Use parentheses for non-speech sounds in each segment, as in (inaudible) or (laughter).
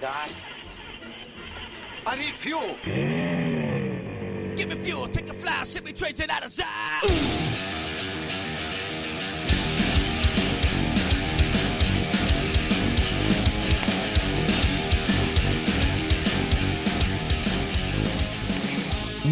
Doc. I need fuel. Give me fuel, take a fly, send me tracing out of sight.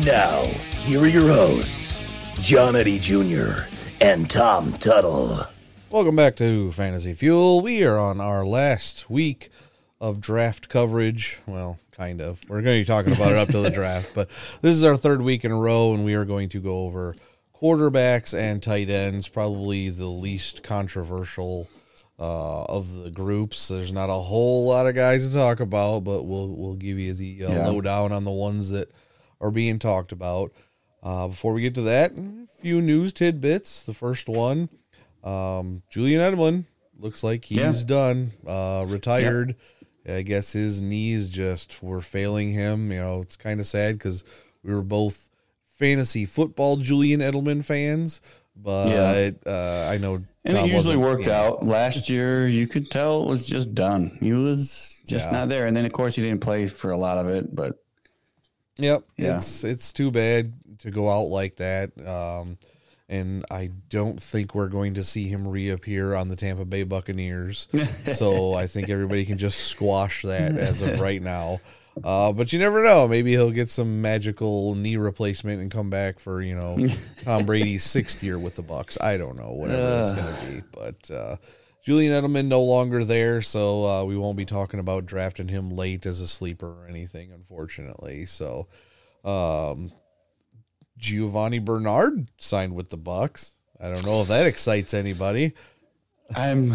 Now, here are your hosts, John Eddie Jr. and Tom Tuttle. Welcome back to Fantasy Fuel. We are on our last week of draft coverage. Well, kind of. We're going to be talking about it up to the draft, but this is our third week in a row, and we are going to go over quarterbacks and tight ends, probably the least controversial uh, of the groups. There's not a whole lot of guys to talk about, but we'll we'll give you the uh, Yeah. lowdown on the ones that are being talked about. Uh, before we get to that, a few news tidbits. The first one, um, Julian Edelman looks like he's Yeah. done, uh, retired. I guess his knees just were failing him. You know, it's kind of sad because we were both fantasy football Julian Edelman fans, but Yeah. uh, I know And Tom it usually worked yeah. out. Last year, you could tell it was just done. He was just Yeah. not there. And then, of course, he didn't play for a lot of it. But Yep. Yeah. It's it's too bad to go out like that. Um and I don't think we're going to see him reappear on the Tampa Bay Buccaneers. (laughs) so I think everybody can just squash that as of right (laughs) now. Uh, but you never know. Maybe he'll get some magical knee replacement and come back for you know Tom Brady's (laughs) sixth year with the Bucs. I don't know whatever it's going to be. But uh, Julian Edelman no longer there, so uh, we won't be talking about drafting him late as a sleeper or anything, unfortunately. So, um, Giovani Bernard signed with the Bucs. I don't know if that excites anybody. I'm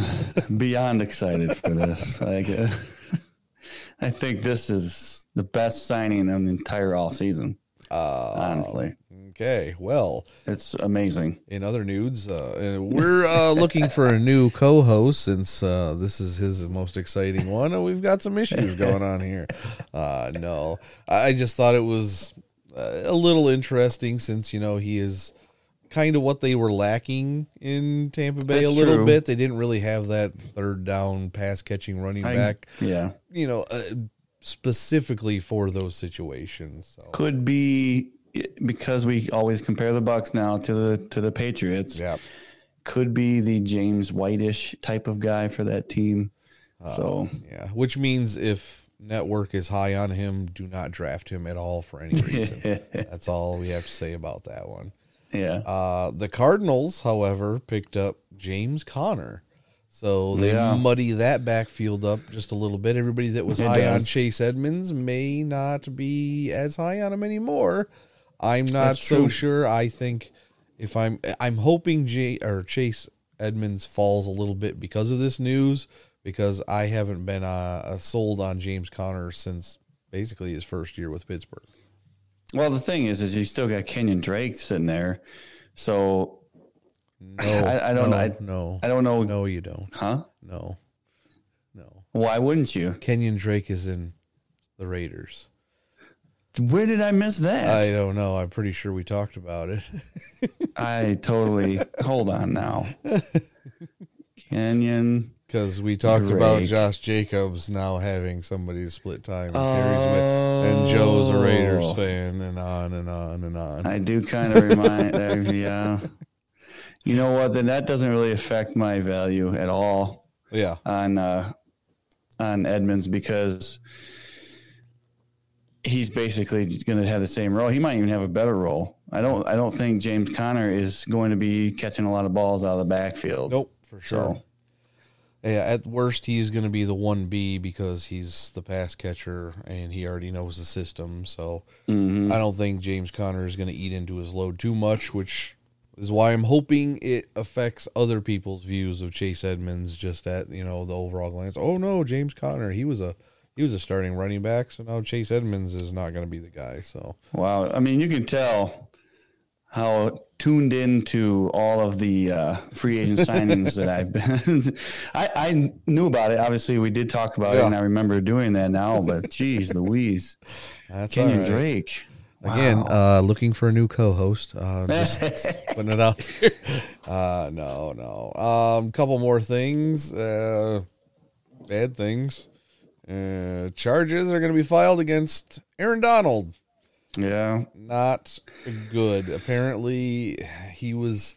beyond excited for this. Like, uh, I think this is the best signing of the entire off season. Uh, honestly, Okay, well, it's amazing. in other news, uh, we're uh, looking for a new co-host since uh, this is his most exciting one, and we've got some issues going on here. Uh, no, I just thought it was uh, a little interesting since you know he is kind of what they were lacking in Tampa Bay That's a little true. bit. They didn't really have that third down pass catching running I- back, Yeah, you know, uh, specifically for those situations. So. could be because we always compare the Bucs now to the to the Patriots. Yeah. Could be the James Whitish type of guy for that team. so Yeah, which means if network is high on him, do not draft him at all for any reason. (laughs) That's all we have to say about that one. yeah, Uh, the Cardinals, however, picked up James Conner. So they Yeah. muddy that backfield up just a little bit. Everybody that was It high on. Chase Edmonds may not be as high on him anymore. I'm not That's so true. sure. I think if I'm I'm hoping J or Chase Edmonds falls a little bit because of this news because I haven't been uh, uh, sold on James Conner since basically his first year with Pittsburgh. Well, the thing is, is you still got Kenyon Drake sitting there. So No, (sighs) I- I don't no, know. I- no, I don't know. no, you don't. Huh? No, no. Why wouldn't you? Kenyon Drake is in the Raiders. Where did I miss that? I don't know. I'm pretty sure we talked about it. (laughs) I totally. hold on now. (laughs) Kenyon. Because we talked about Josh Jacobs now having somebody to split time and him, and Joe's a Raiders Oh. fan, and on and on and on. I do kind of remind. uh, (laughs) yeah. You know what? Then that doesn't really affect my value at all yeah, on uh, on Edmonds because he's basically going to have the same role. He might even have a better role. I don't. I don't think James Conner is going to be catching a lot of balls out of the backfield. nope, for sure. So Yeah, at worst, he's going to be the one B because he's the pass catcher and he already knows the system. So mhm. I don't think James Conner is going to eat into his load too much, which is why I'm hoping it affects other people's views of Chase Edmonds. Just at you know the overall glance. Oh no, James Conner, he was a he was a starting running back, so now Chase Edmonds is not going to be the guy. So Wow. I mean, you can tell how tuned into all of the uh, free agent (laughs) signings that I've been. (laughs) I, I knew about it. Obviously, we did talk about it, and I remember doing that now. But geez, (laughs) Louise, that's Kenyon right. Drake. Again, uh, looking for a new co-host. Uh, just putting it out there. Uh, no, no. Um, couple more things. Uh, bad things. Uh, charges are going to be filed against Aaron Donald. Yeah. Not good. Apparently, he was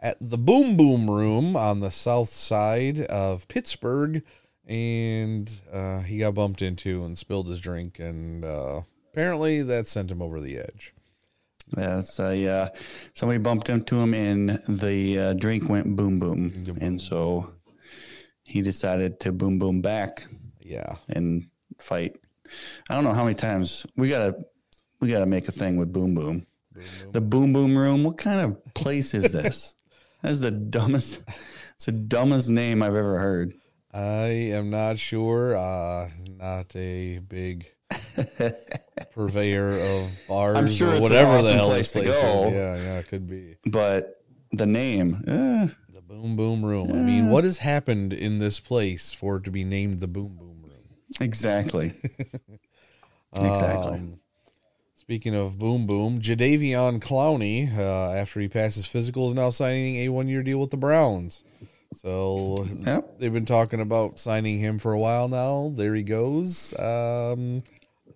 at the Boom Boom Room on the south side of Pittsburgh, and uh, he got bumped into and spilled his drink, and uh, apparently that sent him over the edge. Yeah, it's, uh. Somebody bumped into him, and the uh, drink went boom boom, and so he decided to boom boom back Yeah. and fight. I don't know how many times we gotta we gotta make a thing with boom boom. The boom boom room. What kind of place is this? (laughs) That's the dumbest. It's the dumbest name I've ever heard. I am not sure. Uh, not a big (laughs) purveyor of bars I'm sure or whatever the hell place this to go. is. Yeah, yeah, it could be But the name, eh, the Boom Boom Room. I mean, what has happened in this place for it to be named the Boom Boom Room? exactly, (laughs) exactly. Um, speaking of Boom Boom, Jadeveon Clowney, uh, after he passes physical, is now signing a one-year deal with the Browns. So Yep. they've been talking about signing him for a while now. There he goes. Um,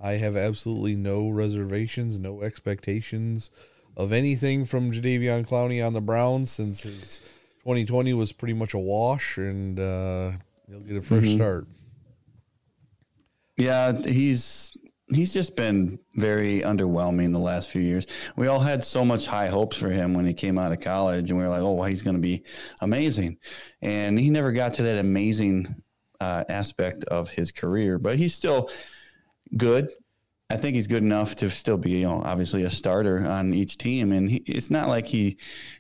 I have absolutely no reservations, no expectations of anything from Jadeveon Clowney on the Browns since his 2020 was pretty much a wash, and uh, he'll get a fresh start. Yeah, he's he's just been very underwhelming the last few years. We all had so much high hopes for him when he came out of college, and we were like, "Oh, well, he's going to be amazing," and he never got to that amazing uh, aspect of his career. But he's still good. I think he's good enough to still be, you know, obviously a starter on each team. And he, it's not like he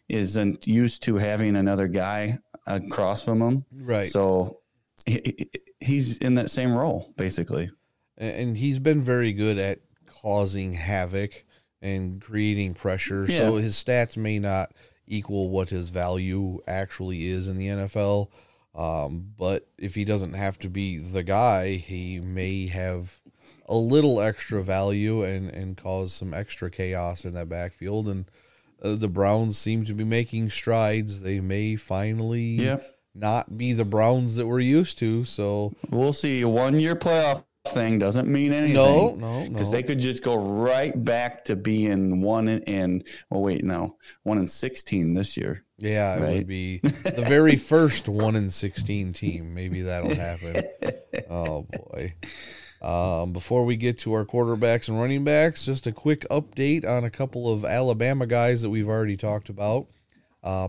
isn't used to having another guy across from him. Right. So he, he- he's in that same role, basically. And he's been very good at causing havoc and creating pressure. So his stats may not equal what his value actually is in the NFL. Um, but if he doesn't have to be the guy, he may have a little extra value and, and cause some extra chaos in that backfield. And uh, the Browns seem to be making strides. They may finally Yep. not be the Browns that we're used to. So We'll see. One year playoff thing doesn't mean anything. No, no, no. Because they could just go right back to being one in, in well, wait, no, one in 16 this year. Yeah, it would be the (laughs) very first one in sixteen team. Maybe that'll happen. (laughs) oh boy. Um, before we get to our quarterbacks and running backs, just a quick update on a couple of Alabama guys that we've already talked about. Uh,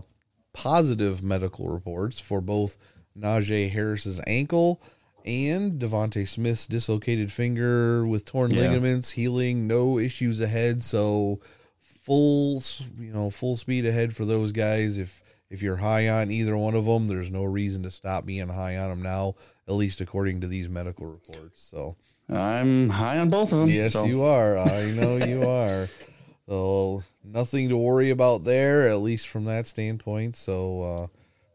positive medical reports for both Najee Harris's ankle and DeVonta Smith's dislocated finger with torn Yeah. ligaments healing. No issues ahead. So full, you know, full speed ahead for those guys. If if you're high on either one of them, there's no reason to stop being high on them now. At least according to these medical reports. So I'm high on both of them. yes, so- you are. I know you (laughs) are. So nothing to worry about there, at least from that standpoint. So uh,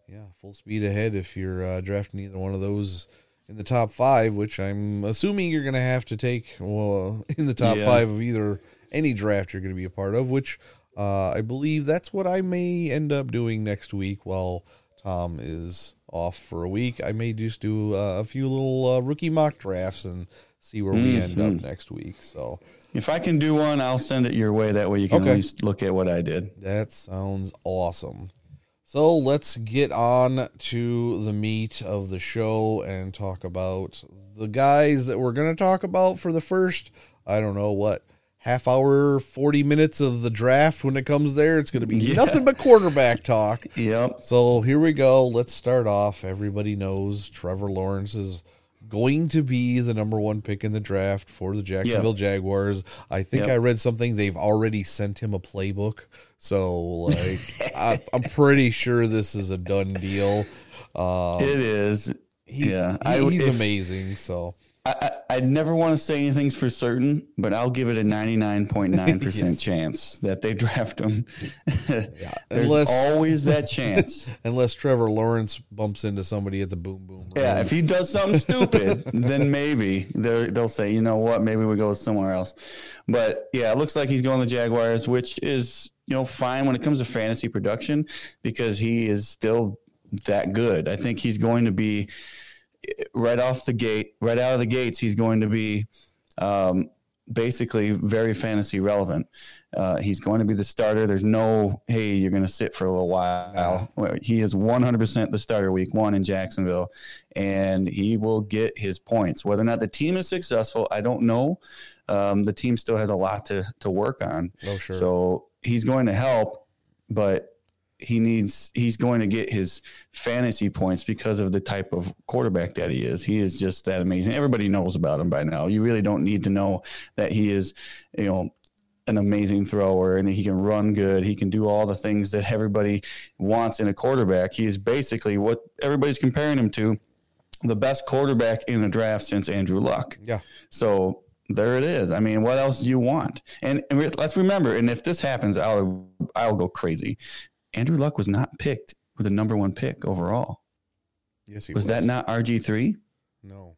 yeah, full speed ahead if you're uh, drafting either one of those in the top five, which I'm assuming you're going to have to take well (laughs) in the top Yeah. five of either any draft you're going to be a part of. Which uh, I believe that's what I may end up doing next week while Tom is off for a week. I may just do uh, a few little uh, rookie mock drafts and see where we end Mm-hmm. up next week. So. If I can do one, I'll send it your way. That way you can Okay. at least look at what I did. That sounds awesome. So let's get on to the meat of the show and talk about the guys that we're going to talk about for the first, I don't know what, half hour, 40 minutes of the draft when it comes there. It's going to be (laughs) Yeah. nothing but quarterback talk. Yep. So here we go. Let's start off. Everybody knows Trevor Lawrence is going to be the number one pick in the draft for the Jacksonville Jaguars. I think Yep. I read something they've already sent him a playbook. So like I, I'm pretty sure this is a done deal. (laughs) Um, it is. he, yeah. he- he's if- amazing. So I, I, I'd never want to say anything's for certain, but I'll give it a 99.9% (laughs) Yes. chance that they draft him. (laughs) There's unless- always that chance. unless Trevor Lawrence bumps into somebody at the boom boom. Yeah, if he does something stupid, then maybe they'll say, you know what, maybe we go somewhere else. But yeah, it looks like he's going to the Jaguars, which is you know fine when it comes to fantasy production because he is still that good. I think he's going to be right off the gate, right out of the gates, he's going to be um, basically very fantasy relevant. Uh, he's going to be the starter. There's no, hey, you're going to sit for a little while. He is 100% the starter week one in Jacksonville, and he will get his points. Whether or not the team is successful, I don't know. Um, the team still has a lot to, to work on. Oh, sure. So he's going to help, but he needs he's going to get his fantasy points because of the type of quarterback that he is. He is just that amazing. Everybody knows about him by now. You really don't need to know that he is, you know, an amazing thrower and he can run good. He can do all the things that everybody wants in a quarterback. He is basically what everybody's comparing him to the best quarterback in the draft since Andrew Luck. Yeah. So there it is. I mean, what else do you want? And, and let's remember, and if this happens, I'll I'll go crazy. Andrew Luck was not picked with the number one pick overall. Yes, he Was, was. that not RG three? No.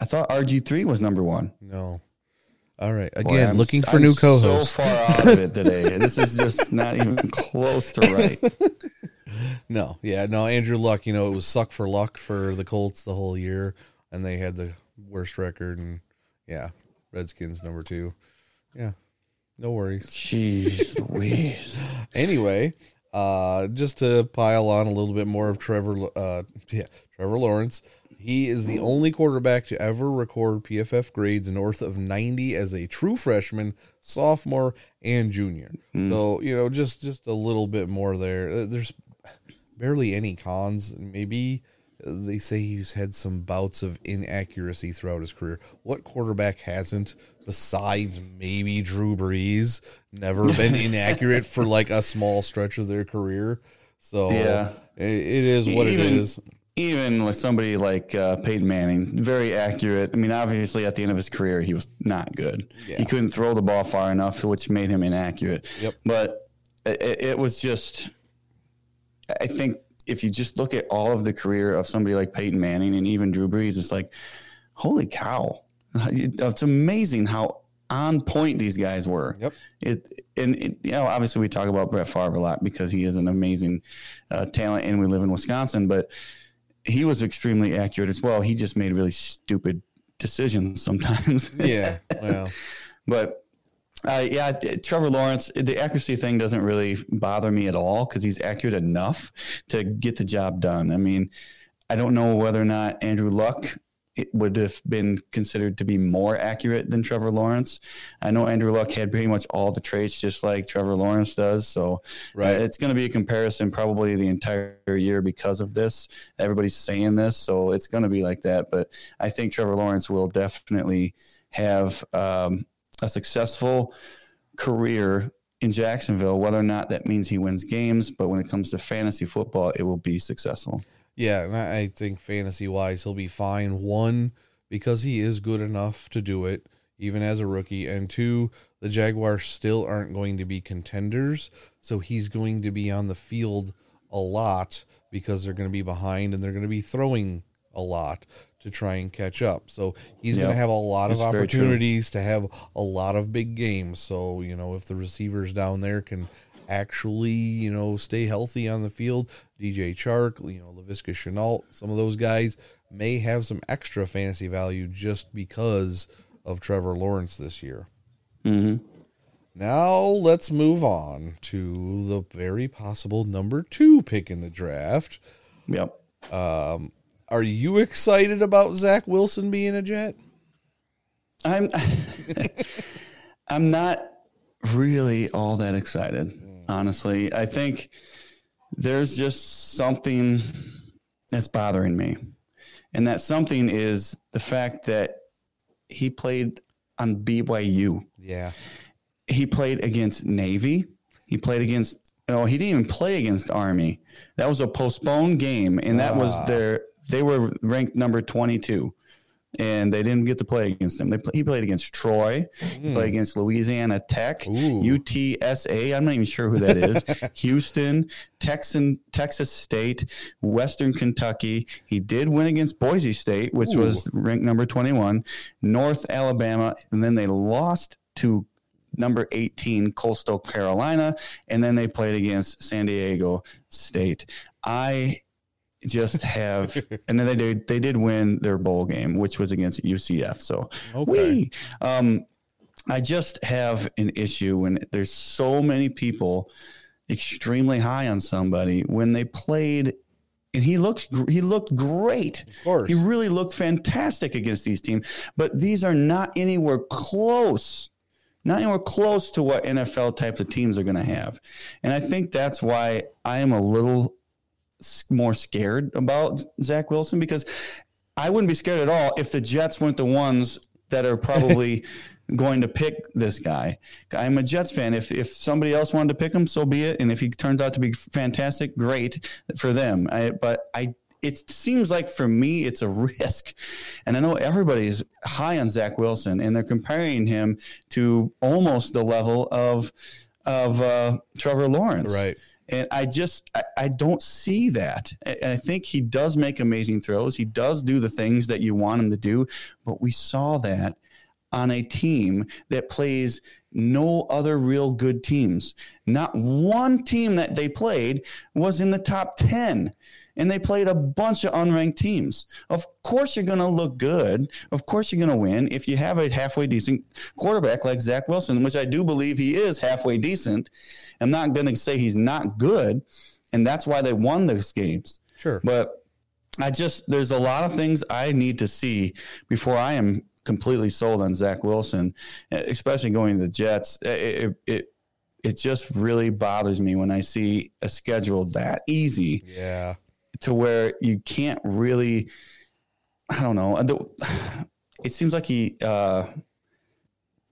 I thought RG three was number one. No. All right. Again, I'm- looking for I'm new co-hosts. So far out of it today. this is just not even (laughs) close to right. No, yeah, no. Andrew Luck, you know, it was suck for luck for the Colts the whole year, and they had the worst record. And yeah, Redskins number two. Yeah, no worries. Jeez Louise. (laughs) Anyway, uh, just to pile on a little bit more of Trevor, uh, yeah, Trevor Lawrence. He is the only quarterback to ever record PFF grades north of 90 as a true freshman, sophomore, and junior. So you know, just just a little bit more there. Uh, There's barely any cons. Maybe they say he's had some bouts of inaccuracy throughout his career. What quarterback hasn't, besides maybe Drew Brees, never (laughs) been inaccurate for like a small stretch of their career? So Yeah. i- it is what it Even- is. Even with somebody like uh, Peyton Manning, very accurate. I mean, obviously, at the end of his career, he was not good. Yeah. He couldn't throw the ball far enough, which made him inaccurate. Yep. But it, it was just, I think if you just look at all of the career of somebody like Peyton Manning and even Drew Brees, it's like, holy cow. (laughs) It's amazing how on point these guys were. Yep. It and it, you know obviously we talk about Brett Favre a lot because he is an amazing uh, talent and we live in Wisconsin, but he was extremely accurate as well. He just made really stupid decisions sometimes. Yeah. Well, (laughs) But uh, yeah, Trevor Lawrence, the accuracy thing doesn't really bother me at all because he's accurate enough to get the job done. I mean, I don't know whether or not Andrew Luck it would have been considered to be more accurate than Trevor Lawrence. I know Andrew Luck had pretty much all the traits just like Trevor Lawrence does. So Right. uh, it's going to be a comparison probably the entire year because of this. Everybody's saying this, so it's going to be like that. But I think Trevor Lawrence will definitely have um, a successful career in Jacksonville, whether or not that means he wins games. But when it comes to fantasy football, it will be successful. Yeah, and I think fantasy wise, he'll be fine. One, because he is good enough to do it, even as a rookie. And two, the Jaguars still aren't going to be contenders. So he's going to be on the field a lot because they're going to be behind and they're going to be throwing a lot to try and catch up. So he's going to have a lot of very true. opportunities to have a lot of big games. So, you know, if the receivers down there can actually, you know, stay healthy on the field, DJ Chark, you know, Laviska Shenault, some of those guys may have some extra fantasy value just because of Trevor Lawrence this year. Mm-hmm. Now let's move on to the very possible number two pick in the draft. Yep. Are you excited about Zach Wilson being a Jet? I'm (laughs) I'm not really all that excited, honestly. I think there's just something that's bothering me. And that something is the fact that he played on BYU. Yeah. He played against Navy. He played against no, he didn't even play against Army. That was a postponed game, and that was ah. their they were ranked number 22 and they didn't get to play against him. They play, he played against Troy, he played mm. against Louisiana Tech, Ooh. UTSA. I'm not even sure who that is. (laughs) Houston, Texan, Texas State, Western Kentucky. He did win against Boise State, which was ranked number 21, North Alabama, and then they lost to number 18 Coastal Carolina, and then they played against San Diego State. I just have, (laughs) and then they did they did win their bowl game, which was against UCF. So, Okay. we, um, I just have an issue when there's so many people extremely high on somebody when they played. And he looks he looked great. Of course. He really looked fantastic against these teams, but these are not anywhere close, not anywhere close to what NFL types of teams are going to have. And I think that's why I am a little more scared about Zach Wilson because I wouldn't be scared at all if the Jets weren't the ones that are probably (laughs) going to pick this guy. I'm a Jets fan. If if somebody else wanted to pick him, so be it. And if he turns out to be fantastic, great for them. I, but I it seems like for me it's a (laughs) risk. And I know everybody's high on Zach Wilson and they're comparing him to almost the level of of uh, Trevor Lawrence. Right. And I just I, I don't see that. And I think he does make amazing throws. He does do the things that you want him to do. But we saw that on a team that plays no other real good teams. Not one team that they played was in the top 10. And they played a bunch of unranked teams. Of course, you're going to look good. Of course, you're going to win if you have a halfway decent quarterback like Zach Wilson, which I do believe he is halfway decent. I'm not going to say he's not good. And that's why they won those games. Sure. But I just there's a lot of things I need to see before I am completely sold on Zach Wilson, especially going to the Jets. It it it, it just really bothers me when I see a schedule that easy yeah. To where you can't really. I don't know. It seems like he. Uh,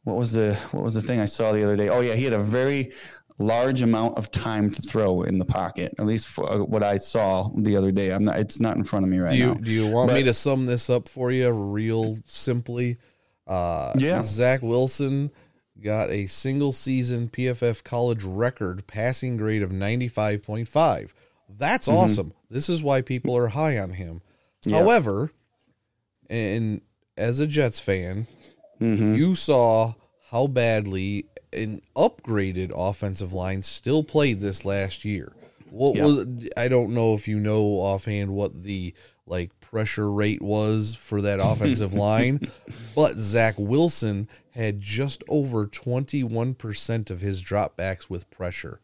what was the what was the thing I saw the other day? Oh yeah, he had a very large amount of time to throw in the pocket. At least for uh, what I saw the other day. I'm not. It's not in front of me right Do you now. do you want me to sum this up for you real simply? Uh, Yeah. Zach Wilson got a single season PFF college record passing grade of 95.5. That's Mm-hmm. awesome. This is why people are high on him. Yeah. However, and as a Jets fan, Mm-hmm. you saw how badly an upgraded offensive line still played this last year. What Yeah. was I don't know if you know offhand what the like pressure rate was for that (laughs) offensive line, but Zach Wilson had just over 21% of his dropbacks with pressure.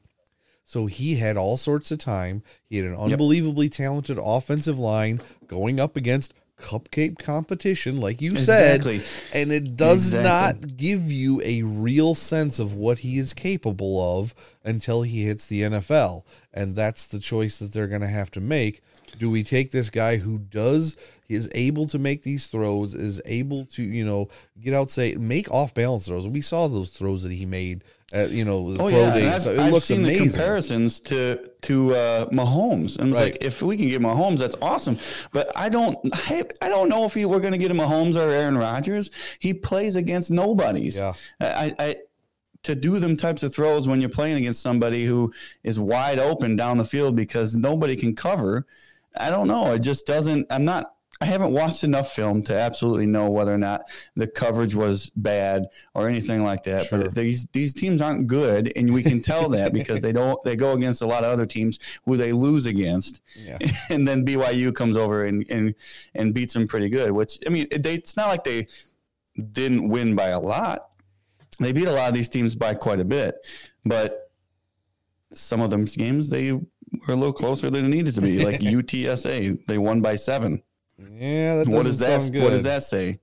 So he had all sorts of time. He had an unbelievably talented offensive line going up against cupcake competition, like you Exactly. said. And it does Exactly. not give you a real sense of what he is capable of until he hits the NFL. And that's the choice that they're going to have to make. Do we take this guy who does is able to make these throws, is able to, you know, get out, say, make off balance throws? We saw those throws that he made at, you know, the Oh pro yeah, and days. I've, So it I've looks seen amazing. the comparisons to to uh, Mahomes, and Right. like if we can get Mahomes, that's awesome. But I don't, I, I don't know if he, we're going to get a Mahomes or Aaron Rodgers. He plays against nobodies. Yeah. I, I to do them types of throws when you're playing against somebody who is wide open down the field because nobody can cover. I don't know. It just doesn't. I'm not. I haven't watched enough film to absolutely know whether or not the coverage was bad or anything like that. Sure. But these these teams aren't good, and we can tell that (laughs) because they don't. They go against a lot of other teams who they lose against, Yeah. (laughs) and then BYU comes over and and and beats them pretty good. Which I mean, they, it's not like they didn't win by a lot. They beat a lot of these teams by quite a bit, but some of them games they were a little closer than it needed to be. Like (laughs) UTSA, they won by seven. Yeah, that What doesn't that? sound good. What does that say?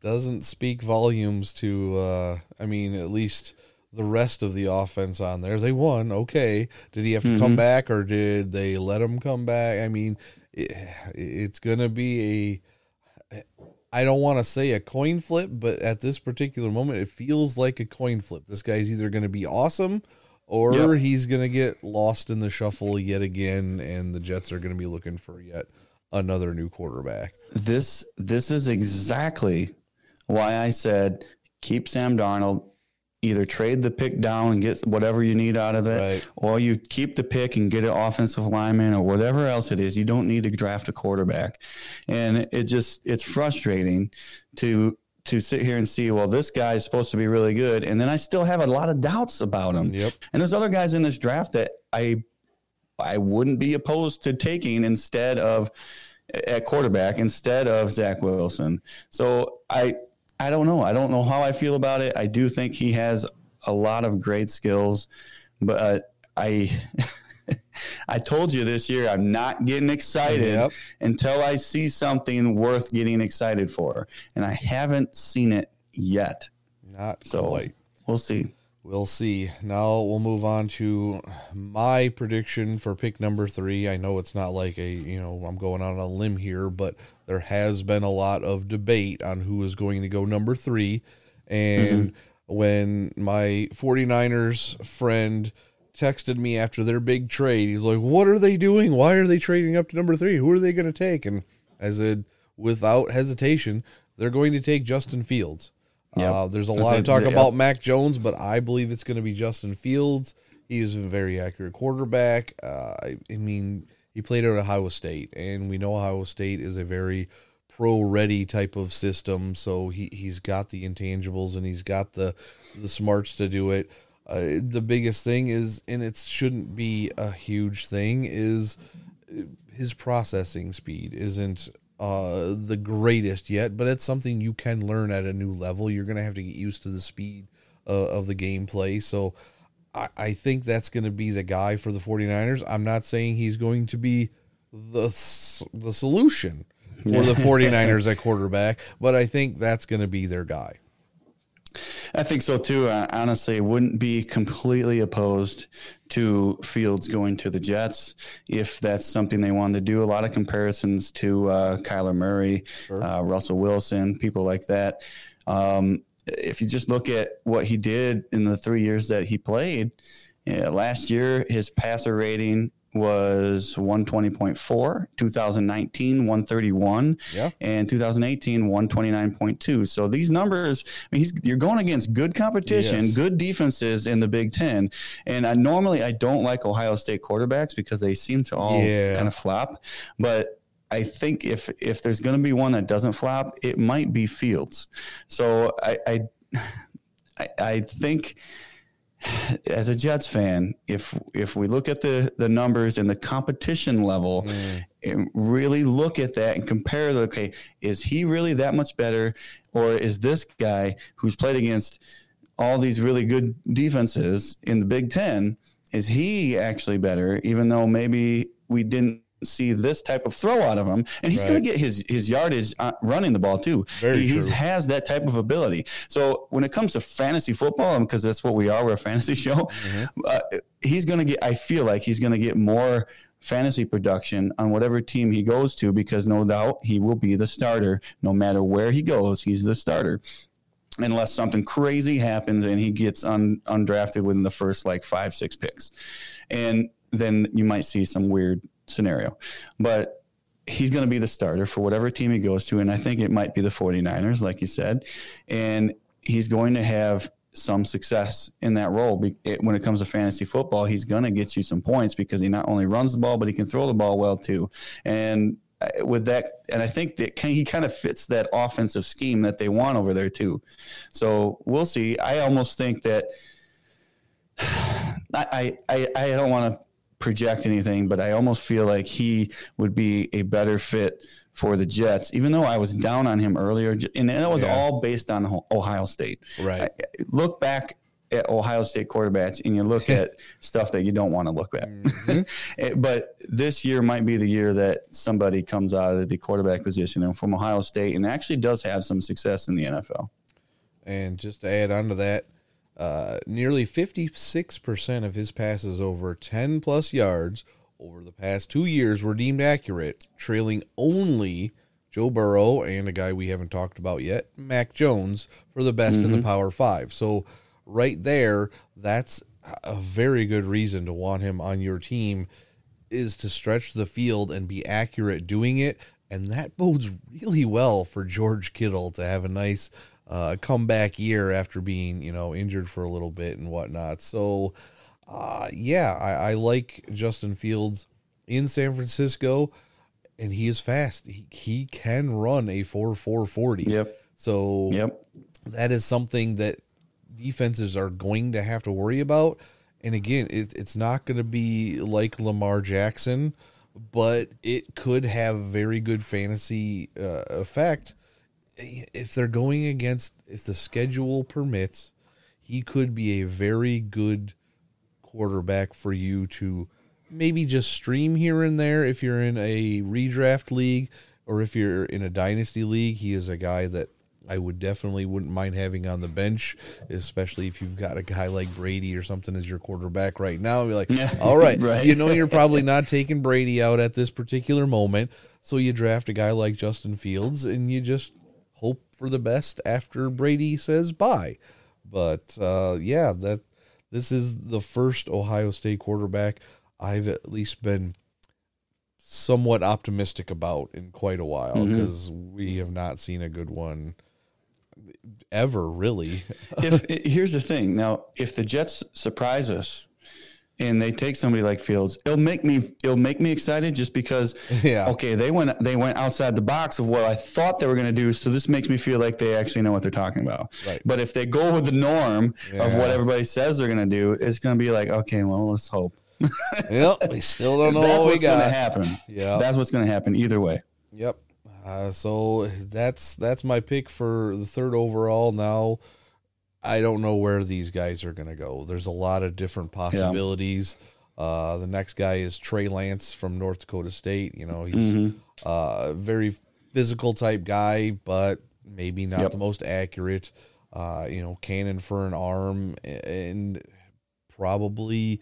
doesn't speak volumes to uh I mean at least the rest of the offense on there. They won, okay. Did he have to Mm-hmm. come back or did they let him come back? I mean, it, it's going to be a I don't want to say a coin flip, but at this particular moment it feels like a coin flip. This guy's either going to be awesome or Yep. he's going to get lost in the shuffle yet again and the Jets are going to be looking for yet another new quarterback. This this is exactly why I said keep Sam Darnold. Either trade the pick down and get whatever you need out of it, Right. or you keep the pick and get an offensive lineman or whatever else it is. You don't need to draft a quarterback, and it just it's frustrating to to sit here and see. Well, this guy is supposed to be really good, and then I still have a lot of doubts about him. Yep. And there's other guys in this draft that I I wouldn't be opposed to taking instead of at quarterback instead of Zach Wilson. So I I don't know. I don't know how I feel about it. I do think he has a lot of great skills, but uh, I (laughs) I told you this year I'm not getting excited Yep. until I see something worth getting excited for, and I haven't seen it yet. Not So quite. we'll see. We'll see. Now we'll move on to my prediction for pick number three. I know it's not like a, you know, I'm going on a limb here, but there has been a lot of debate on who is going to go number three. And mm-hmm. when my 49ers friend texted me after their big trade, he's like, What are they doing? Why are they trading up to number three? Who are they going to take? And I said, without hesitation, they're going to take Justin Fields. Yep. Uh, there's a lot of it. talk Yep. about Mac Jones, but I believe it's going to be Justin Fields. He is a very accurate quarterback. Uh, I, I mean, he played at Ohio State, and we know Ohio State is a very pro-ready type of system. So he he's got the intangibles and he's got the the smarts to do it. Uh, the biggest thing is, and it shouldn't be a huge thing, is his processing speed isn't uh, the greatest yet, but it's something you can learn at a new level. You're going to have to get used to the speed uh, of the gameplay. So I, I think that's going to be the guy for the 49ers. I'm not saying he's going to be the, the solution for the 49ers at quarterback, but I think that's going to be their guy. I think so too. I honestly wouldn't be completely opposed to Fields going to the Jets if that's something they wanted to do. A lot of comparisons to uh, Kyler Murray, uh, Russell Wilson, people like that. Um, if you just look at what he did in the three years that he played, yeah, last year his passer rating was 120.4 2019 131 Yeah. and 2018 129.2 so these numbers I mean, he's, you're going against good competition Yes. good defenses in the big 10 and I, normally i don't like ohio state quarterbacks because they seem to all Yeah. kind of flop but I think if if there's going to be one that doesn't flop, it might be Fields. So I I, (sighs) I, I think as a Jets fan, if if we look at the the numbers and the competition level, mm. and really look at that and compare the okay, is he really that much better, or is this guy who's played against all these really good defenses in the Big Ten, is he actually better? Even though maybe we didn't see this type of throw out of him, and he's going to get his his yardage uh, running the ball too. Very he he's, has that type of ability. So when it comes to fantasy football, because that's what we are, we're a fantasy (laughs) show. Mm-hmm. Uh, he's going to get. I feel like he's going to get more fantasy production on whatever team he goes to because no doubt he will be the starter no matter where he goes. He's the starter unless something crazy happens and he gets un, undrafted within the first like five six picks and then you might see some weird scenario. But he's going to be the starter for whatever team he goes to and i think it might be the 49ers like you said. And he's going to have some success in that role. When it comes to fantasy football he's going to get you some points because he not only runs the ball but he can throw the ball well too. And uh, with that and i think that he kind of fits that offensive scheme that they want over there too. So we'll see. I almost think that (sighs) I, I, I don't want to project anything, but I almost feel like he would be a better fit for the Jets, even though I was down on him earlier. And that was Yeah. all based on Ohio State. Right. I- look back at Ohio State quarterbacks and you look (laughs) at stuff that you don't want to look at. (laughs) Eh, but this year might be the year that somebody comes out of the quarterback position and from Ohio State and actually does have some success in the NFL. And just to add on to that, uh, nearly 56% of his passes over 10 plus yards over the past two years were deemed accurate, trailing only Joe Burrow and a guy we haven't talked about yet, Mac Jones, for the best in the Power Five. So, right there, that's a very good reason to want him on your team is to stretch the field and be accurate doing it. And that bodes really well for George Kittle to have a nice uh, comeback year after being, you know, injured for a little bit and whatnot. So, uh, yeah, I, I like Justin Fields in San Francisco, and he is fast. He, he can run a 4 4 40. Yep. So, Yep. that is something that defenses are going to have to worry about. And again, it, it's not going to be like Lamar Jackson, but it could have very good fantasy uh, effect if they're going against if the schedule permits. He could be a very good quarterback for you to maybe just stream here and there if you're in a redraft league or if you're in a dynasty league. He is a guy that I would definitely wouldn't mind having on the bench, especially if you've got a guy like Brady or something as your quarterback right now. You're like, Yeah. all right, (laughs) Right. you know, you're probably not taking Brady out at this particular moment. So you draft a guy like Justin Fields and you just for the best after Brady says bye. But uh, yeah, that this is the first Ohio State quarterback I've at least been somewhat optimistic about in quite a while Mm-hmm. because we have not seen a good one ever really. if (laughs) here's the thing now if the jets surprise us and they take somebody like fields it'll make me it'll make me excited just because (laughs) Yeah. okay they went they went outside the box of what i thought they were going to do so this makes me feel like they actually know what they're talking about Right. but if they go with the norm of what everybody says they're going to do it's going to be like okay well let's hope (laughs) yep, we still don't know (laughs) that's what we what's going to got. happen Yeah. that's what's going to happen either way Yep. Uh, so that's that's my pick for the third overall. Now, I don't know where these guys are going to go. There's a lot of different possibilities. Uh, the next guy is Trey Lance from North Dakota State. You know, he's Mm-hmm. uh, a very physical type guy, but maybe not Yep. the most accurate. Uh, you know, cannon for an arm and probably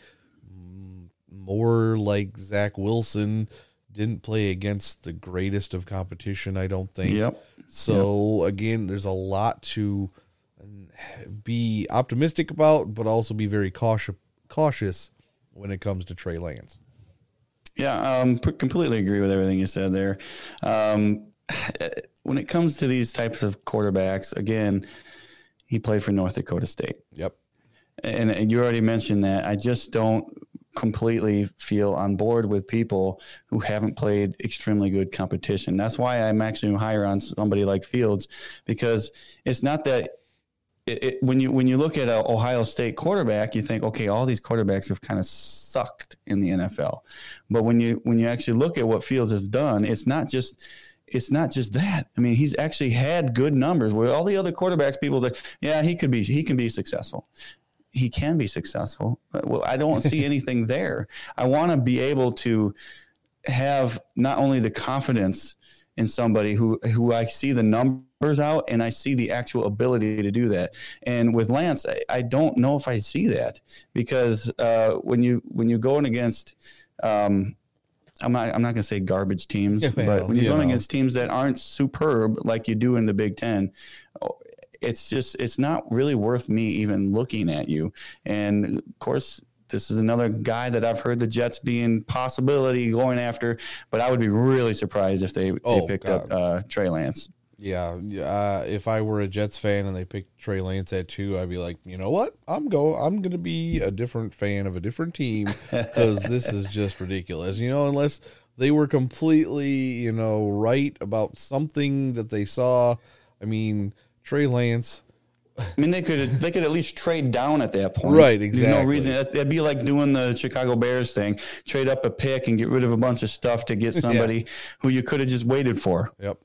more like Zach Wilson didn't play against the greatest of competition, I don't think. Yep. So again, there's a lot to be optimistic about, but also be very cautious cautious when it comes to Trey Lance. Yeah, um, p- completely agree with everything you said there. Um, when it comes to these types of quarterbacks, again, he played for North Dakota State, Yep. and, and you already mentioned that. I just don't completely feel on board with people who haven't played extremely good competition. That's why I'm actually higher on somebody like Fields because it's not that it, it, when you when you look at an Ohio State quarterback, you think, okay, all these quarterbacks have kind of sucked in the NFL. But when you when you actually look at what Fields has done, it's not just it's not just that. I mean, he's actually had good numbers where all the other quarterbacks, people that yeah, he could be he can be successful. He can be successful. But, Well, I don't see (laughs) anything there. I want to be able to have not only the confidence in somebody who who I see the numbers out and I see the actual ability to do that. And with Lance, I, I don't know if I see that because uh, when you when you're going against um, I'm not I'm not gonna say garbage teams, Yeah, (laughs) well, but when you're you going against teams that aren't superb like you do in the Big Ten, it's just it's not really worth me even looking at you. And of course, this is another guy that I've heard the Jets being possibility going after, but I would be really surprised if they, Oh, they picked God. up uh, Trey Lance. Yeah, uh, if I were a Jets fan and they picked Trey Lance at two, I'd be like, you know what? I'm go. I'm gonna be a different fan of a different team (laughs) because this is just ridiculous. You know, unless they were completely, you know, right about something that they saw. I mean, Trey Lance. I mean, they could they could at least trade down at that point, Right, There's exactly. no reason that'd be like doing the Chicago Bears thing: trade up a pick and get rid of a bunch of stuff to get (laughs) somebody who you could have just waited for. Yep.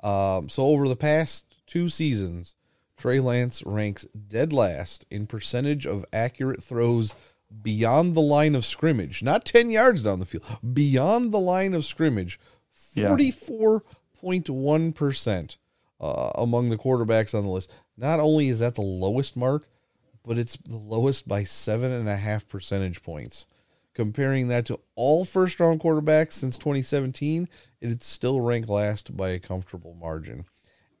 Um, so over the past two seasons, Trey Lance ranks dead last in percentage of accurate throws beyond the line of scrimmage, not 10 yards down the field, beyond the line of scrimmage, Yeah. 44.1% uh, among the quarterbacks on the list. Not only is that the lowest mark, but it's the lowest by seven and a half percentage points. Comparing that to all first round quarterbacks since 2017, it's still ranked last by a comfortable margin.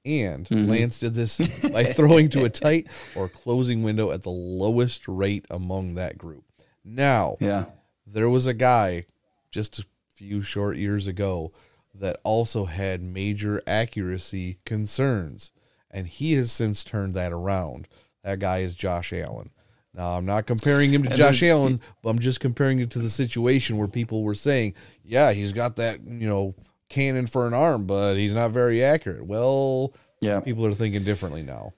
And Lance did this by throwing to a tight or closing window at the lowest rate among that group. Now, Yeah, there was a guy just a few short years ago that also had major accuracy concerns, and he has since turned that around. That guy is Josh Allen. Now, I'm not comparing him to Josh Allen, but I'm just comparing it to the situation where people were saying, yeah, he's got that, you know, cannon for an arm, but he's not very accurate. Well, yeah. people are thinking differently now.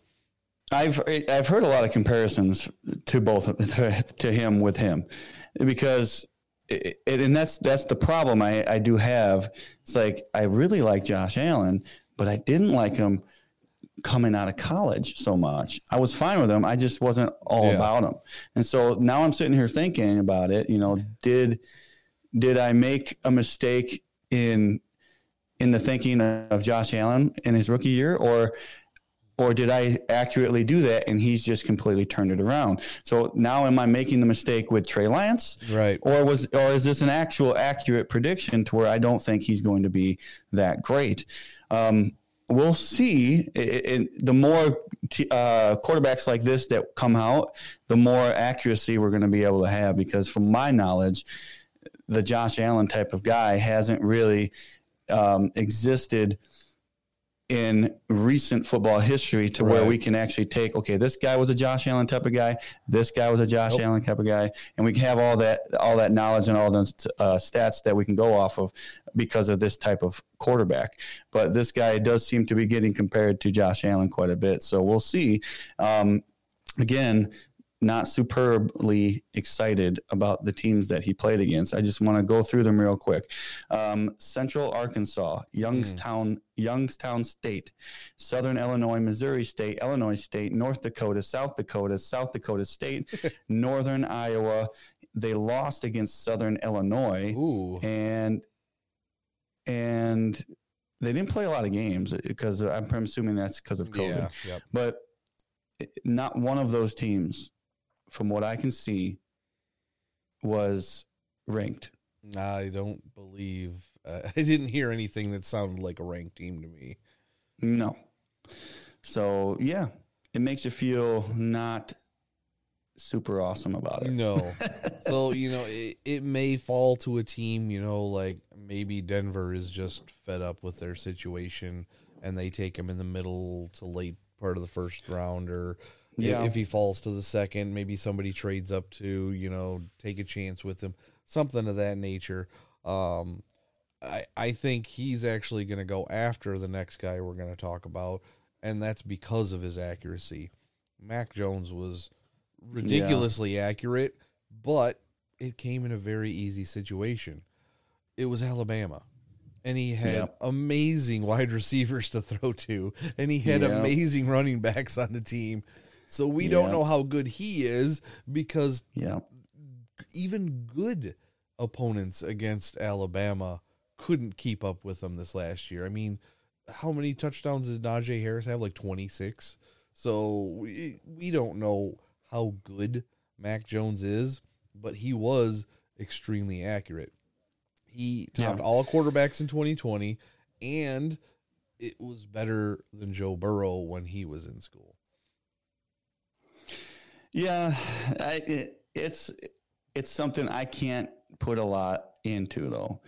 I've I've heard a lot of comparisons to both (laughs) to him with him because it, it, and that's that's the problem I, I do have. It's like I really like Josh Allen, but I didn't like him coming out of college so much. I was fine with him. I just wasn't all Yeah. about him. And so now I'm sitting here thinking about it, you know, did did I make a mistake in in the thinking of Josh Allen in his rookie year or or did I accurately do that and he's just completely turned it around? So now am I making the mistake with Trey Lance? Right. Or was or is this an actual accurate prediction to where I don't think he's going to be that great? Um, we'll see. It, it, the more t- uh, quarterbacks like this that come out, the more accuracy we're going to be able to have. Because from my knowledge, the Josh Allen type of guy hasn't really um, existed in recent football history to where we can actually take okay this guy was a Josh Allen type of guy this guy was a Josh Nope. Allen type of guy and we can have all that all that knowledge and all those uh, stats that we can go off of because of this type of quarterback. But this guy does seem to be getting compared to Josh Allen quite a bit. So we'll see. Um, again not superbly excited about the teams that he played against. I just want to go through them real quick. Um, Central Arkansas, Youngstown, Youngstown State, Southern Illinois, Missouri State, Illinois State, North Dakota, South Dakota, South Dakota State, (laughs) Northern Iowa. They lost against Southern Illinois, Ooh. and and they didn't play a lot of games because I'm assuming that's because of COVID Yeah. Yep. but not one of those teams, from what I can see, was ranked. I don't believe. Uh, (laughs) I didn't hear anything that sounded like a ranked team to me. No. So yeah, it makes you feel not super awesome about it. No. (laughs) so, you know, it, it may fall to a team, you know, like maybe Denver is just fed up with their situation and they take him in the middle to late part of the first round or Yeah. if he falls to the second, maybe somebody trades up to, you know, take a chance with him, something of that nature. Um, I, I think he's actually going to go after the next guy we're going to talk about, and that's because of his accuracy. Mac Jones was ridiculously accurate, but it came in a very easy situation. It was Alabama. And he had Yep. amazing wide receivers to throw to, and he had Yep. amazing running backs on the team. So we don't know how good he is because Yeah. even good opponents against Alabama couldn't keep up with them this last year. I mean, how many touchdowns did Najee Harris have? Like 26. So we, we don't know how good Mac Jones is, but he was extremely accurate. He topped Yeah. all quarterbacks in 2020, and it was better than Joe Burrow when he was in school. Yeah, I, it, it's it's something I can't put a lot into though.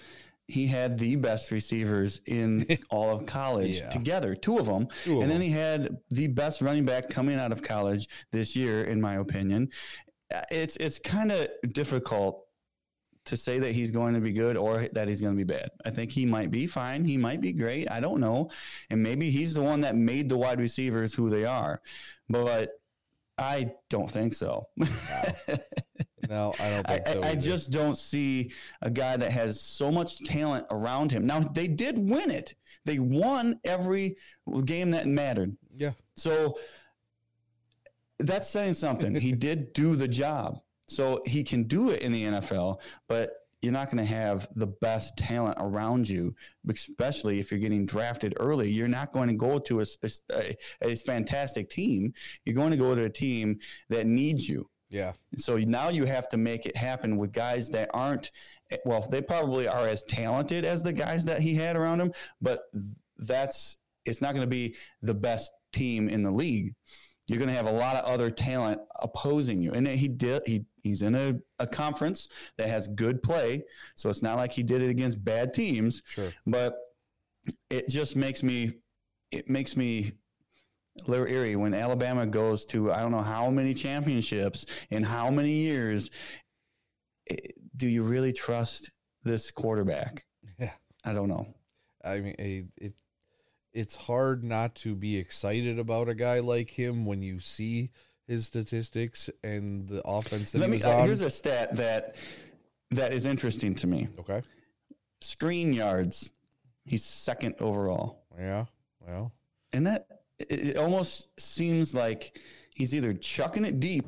He had the best receivers in (laughs) all of college Yeah. together, two of them, Two of and then he had the best running back coming out of college this year, in my opinion. It's it's kind of difficult to say that he's going to be good or that he's going to be bad. I think he might be fine. He might be great. I don't know. And maybe he's the one that made the wide receivers who they are. But I don't think so. No, I don't (laughs) I, so. I- I just don't see a guy that has so much talent around him. Now, they did win it, they won every game that mattered. yeah. So that's saying something. he (laughs) did do the job. So he can do it in the NFL, but you're not going to have the best talent around you, especially if you're getting drafted early. You're not going to go to a, a, a fantastic team. You're going to go to a team that needs you. Yeah. So now you have to make it happen with guys that aren't, well, they probably are as talented as the guys that he had around him, but that's, it's not going to be the best team in the league. You're going to have a lot of other talent opposing you. And he did, he, he's in a, a conference that has good play. So it's not like he did it against bad teams, Sure. but it just makes me, it makes me a little eerie when Alabama goes to I don't know how many championships in how many years. Eh, Do you really trust this quarterback? Yeah. I don't know. I mean, it, it it's hard not to be excited about a guy like him when you see his statistics and the offense that Let he me. was Uh, on. here's a stat that that is interesting to me. okay. Screen yards. He's second overall. Yeah. Well. And that it, almost seems like he's either chucking it deep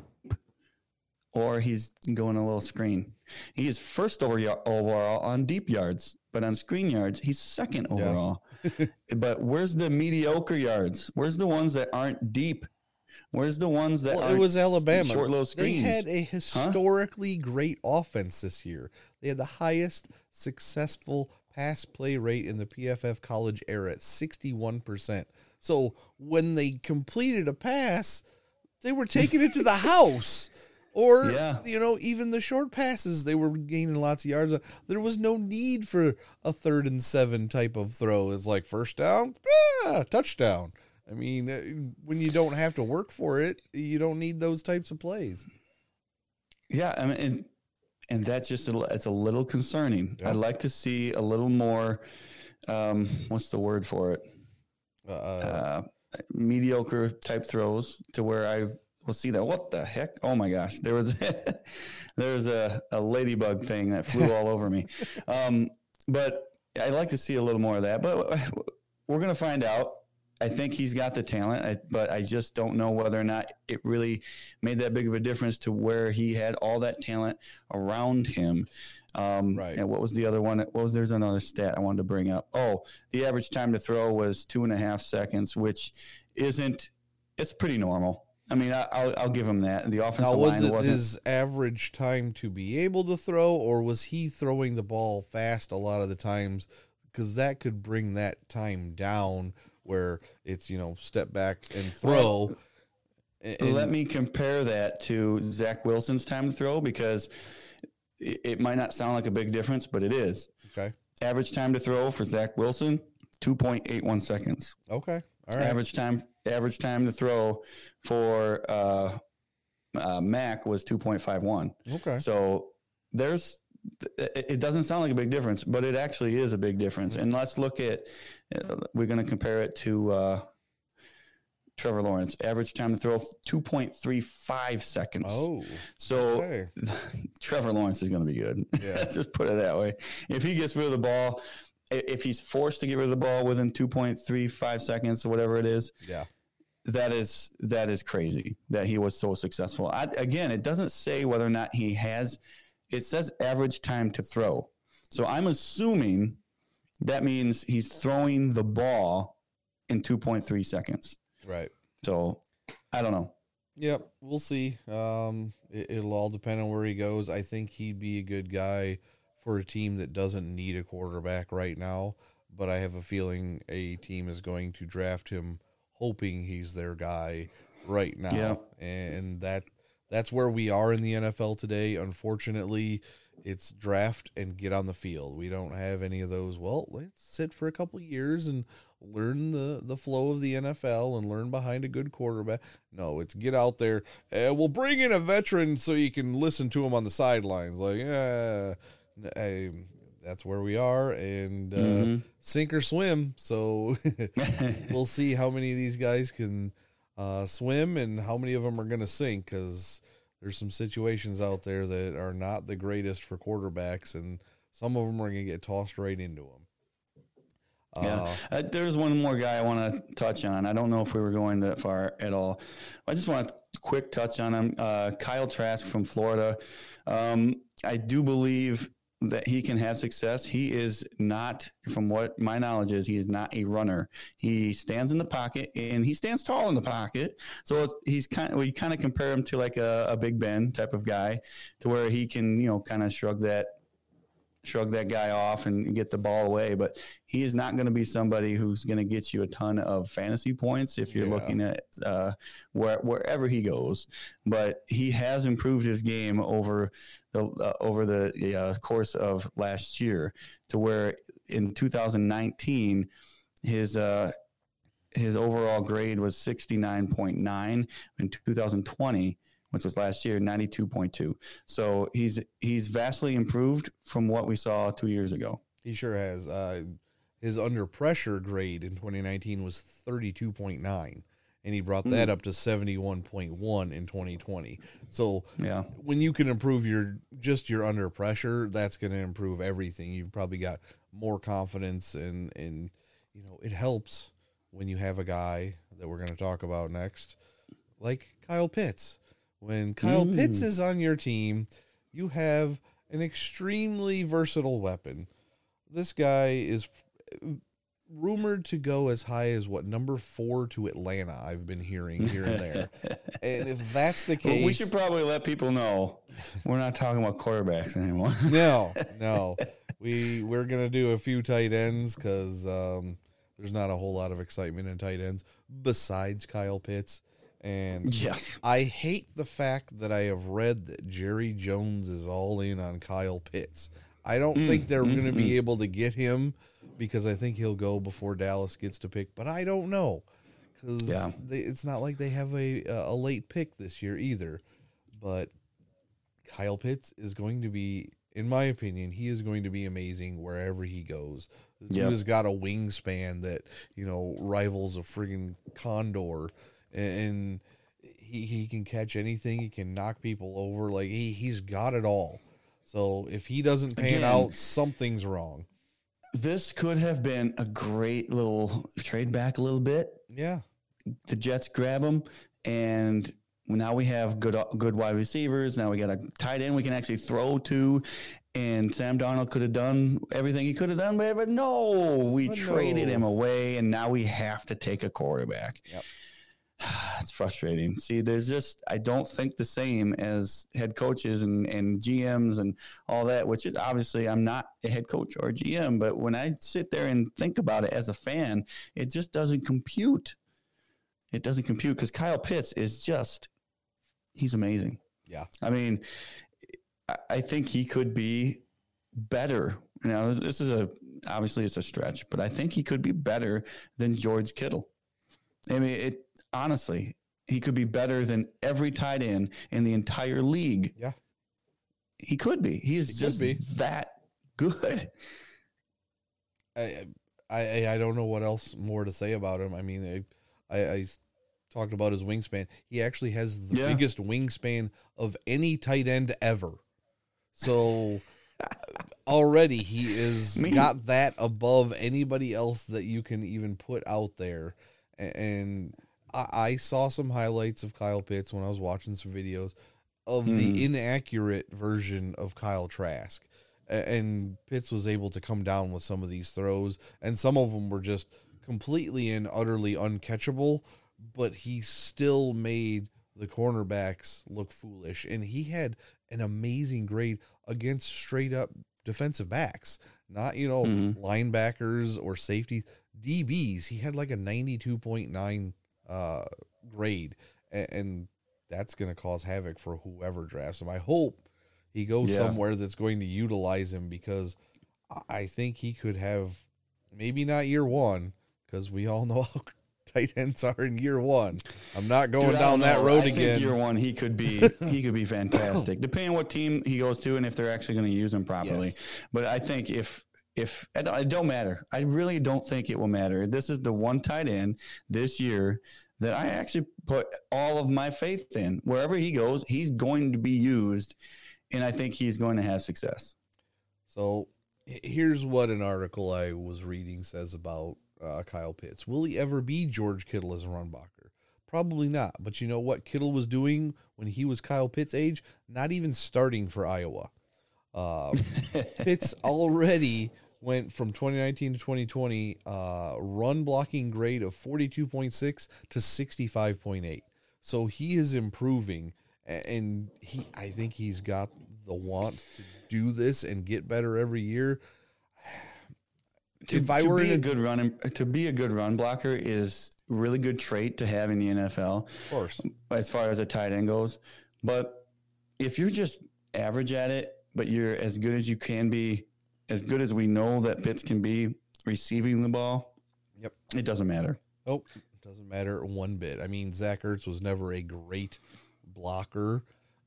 or he's going a little screen. He is first over overall on deep yards, but on screen yards, he's second overall. (laughs) but where's the mediocre yards? Where's the ones that aren't deep? Where's the ones that Well, it was Alabama. short low screens. They had a historically great offense this year. They had the highest successful pass play rate in the PFF college era at 61%. So when they completed a pass, they were taking it to the (laughs) house. Or, Yeah. you know, even the short passes, they were gaining lots of yards. There was no need for a third and seven type of throw. It's like first down, ah, touchdown. I mean, uh, when you don't have to work for it, you don't need those types of plays. Yeah, I mean, and, and that's just a, it's a little concerning. Yeah. I'd like to see a little more. Um, what's the word for it? Uh, Uh, mediocre type throws to where I will see that. What the heck? Oh my gosh! There was (laughs) there was a, a ladybug thing that flew all over me. Um, but I'd like to see a little more of that. But we're gonna find out. I think he's got the talent, I, but I just don't know whether or not it really made that big of a difference to where he had all that talent around him. Um, Right. And what was the other one? What was there's another stat I wanted to bring up? Oh, the average time to throw was two and a half seconds, which isn't. It's pretty normal. I mean, I, I'll, I'll give him that. The offensive now, was line it his average time to be able to throw, or was he throwing the ball fast a lot of the times? Because that could bring that time down where it's, you know, step back and throw. And- and- Let me compare that to Zach Wilson's time to throw because it, it might not sound like a big difference, but it is. Okay. Average time to throw for Zach Wilson, two point eight one seconds. Okay. All right. Average time average time to throw for uh, uh, Mac was two point five one. Okay. So there's it doesn't sound like a big difference, but it actually is a big difference. And let's look at uh, we're going to compare it to uh, Trevor Lawrence. Average time to throw two point three five seconds. Oh, so okay. (laughs) Trevor Lawrence is going to be good. Yeah. (laughs) Just put it that way. If he gets rid of the ball, if he's forced to get rid of the ball within two point three five seconds or whatever it is, yeah. that is that is crazy that he was so successful. I, again, it doesn't say whether or not he has. It says average time to throw. So I'm assuming that means he's throwing the ball in 2.3 seconds. Right. So I don't know. Yep, we'll see. Um, it, it'll all depend on where he goes. I think he'd be a good guy for a team that doesn't need a quarterback right now. But I have a feeling a team is going to draft him, hoping he's their guy right now. Yeah. And that that's where we are in the NFL today. Unfortunately, it's draft and get on the field. We don't have any of those. Well, let's sit for a couple years and learn the the flow of the NFL and learn behind a good quarterback. No, it's get out there. Uh, we'll bring in a veteran so you can listen to him on the sidelines. Like, uh, I, that's where we are, and uh, Mm-hmm. sink or swim. So (laughs) we'll see how many of these guys can uh, swim and how many of them are going to sink because there's some situations out there that are not the greatest for quarterbacks, and some of them are going to get tossed right into them. Yeah, uh, there's one more guy I want to touch on. I don't know if we were going that far at all. I just want a quick touch on him. Uh, Kyle Trask from Florida. Um, I do believe that he can have success. He is not, from what my knowledge is, he is not a runner. He stands in the pocket and he stands tall in the pocket. So he's kind of, we kind of compare him to like a, a Big Ben type of guy to where he can, you know, kind of shrug that shrug that guy off and get the ball away. But he is not going to be somebody who's going to get you a ton of fantasy points if you're Yeah. looking at uh, where, wherever he goes. But he has improved his game over the uh, over the uh, course of last year to where in 2019 his uh, his overall grade was 69.9 in 2020 which was last year 92.2 so he's he's vastly improved from what we saw two years ago He sure has. Uh, his under pressure grade in 2019 was 32.9 and he brought that up to 71.1 in 2020. So Yeah. when you can improve your just your under pressure, that's going to improve everything. You've probably got more confidence and and you know, it helps when you have a guy that we're going to talk about next like Kyle Pitts. When Kyle Pitts is on your team, you have an extremely versatile weapon. This guy is rumored to go as high as what number four to Atlanta. I've been hearing here and there, (laughs) and if that's the Well, case, we should probably let people know we're not talking about quarterbacks anymore. (laughs) no, no, we we're gonna do a few tight ends because um, there's not a whole lot of excitement in tight ends besides Kyle Pitts, and yes. I hate the fact that I have read that Jerry Jones is all in on Kyle Pitts. I don't Mm, think they're going to be able to get him because I think he'll go before Dallas gets to pick, but I don't know because Yeah. it's not like they have a a late pick this year either. But Kyle Pitts is going to be, in my opinion, he is going to be amazing wherever he goes. This Yep. dude has got a wingspan that you know rivals a friggin' condor, and, he he can catch anything. He can knock people over. Like he he's got it all. So if he doesn't pan Again- out, something's wrong. This could have been a great little trade back a little bit. Yeah, The Jets grab him, and now we have good good wide receivers. Now we got a tight end we can actually throw to. And Sam Darnold could have done everything he could have done, but no, we But traded no. him away, and now we have to take a quarterback. Yep. (sighs) it's frustrating. See, there's just I don't think the same as head coaches and, and GMs and all that, which is obviously I'm not a head coach or a GM, but when I sit there and think about it as a fan, it just doesn't compute. It doesn't compute because Kyle Pitts is just he's amazing. yeah. I mean, I- think he could be better. You know, this is a obviously it's a stretch, but I think he could be better than George Kittle. I mean, it honestly, he could be better than every tight end in the entire league. Yeah. He could be. He is He just be. that good. I, I I don't know what else more to say about him. I mean, I I talked about his wingspan. He actually has the Yeah. biggest wingspan of any tight end ever. So (laughs) already he is Me- got that above anybody else that you can even put out there. And I, I saw some highlights of Kyle Pitts when I was watching some videos of the hmm. inaccurate version of Kyle Trask. And Pitts was able to come down with some of these throws, and some of them were just completely and utterly uncatchable. But he still made the cornerbacks look foolish, and he had an amazing grade against straight up defensive backs, not you know hmm. linebackers or safety, DBs. He had like a ninety two point nine uh, grade, and, and that's going to cause havoc for whoever drafts him. I hope he goes Yeah. somewhere that's going to utilize him because I- think he could have maybe not year one because we all (laughs) know how tight ends are in year one. I'm not going Dude, down that road I think again. Year one, he could be (laughs) he could be fantastic, depending on what team he goes to and if they're actually going to use him properly. Yes. But I think if if it don't- matter, I really don't think it will matter. This is the one tight end this year that I actually put all of my faith in. Wherever he goes, he's going to be used, and I think he's going to have success. So here's what an article I was reading says about uh, Kyle Pitts. Will he ever be George Kittle as a run blocker? Probably not. But you know what Kittle was doing when he was Kyle Pitts' age? Not even starting for Iowa. Uh, (laughs) Pitts already went from 2019 to 2020 uh, run blocking grade of 42.6 to 65.8. So he is improving, and he I think he's got the want to do this and get better every year. To, if I to were be in a a, good run to be a good run blocker is a really good trait to have in the NFL. of course, as far as a tight end goes. But if you're just average at it, but you're as good as you can be, as good as we know that Pitts can be receiving the ball, Yep. it doesn't matter. oh, it doesn't matter one bit. I mean, Zach Ertz was never a great blocker,